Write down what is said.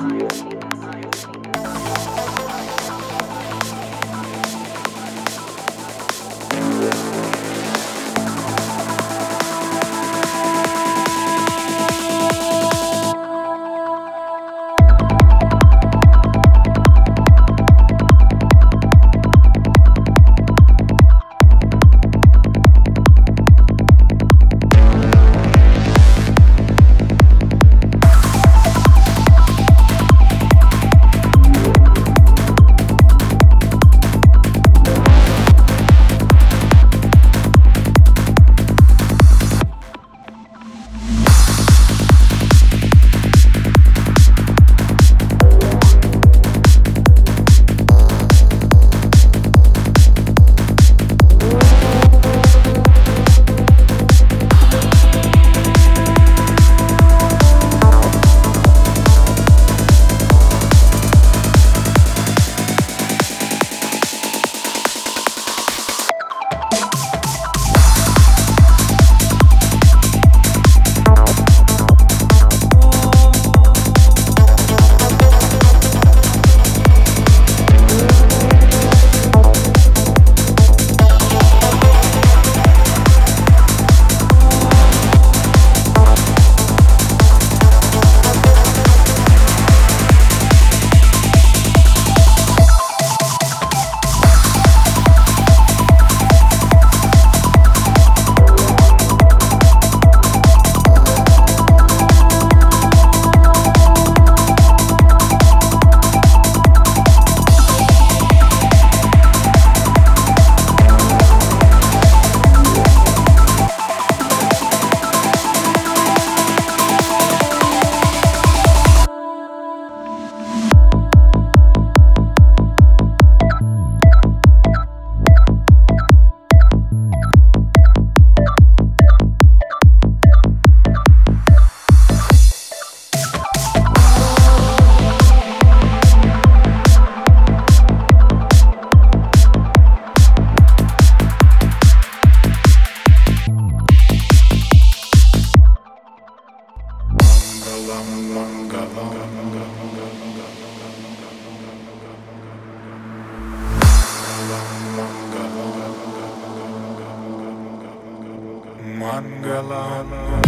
Science. Mangalam.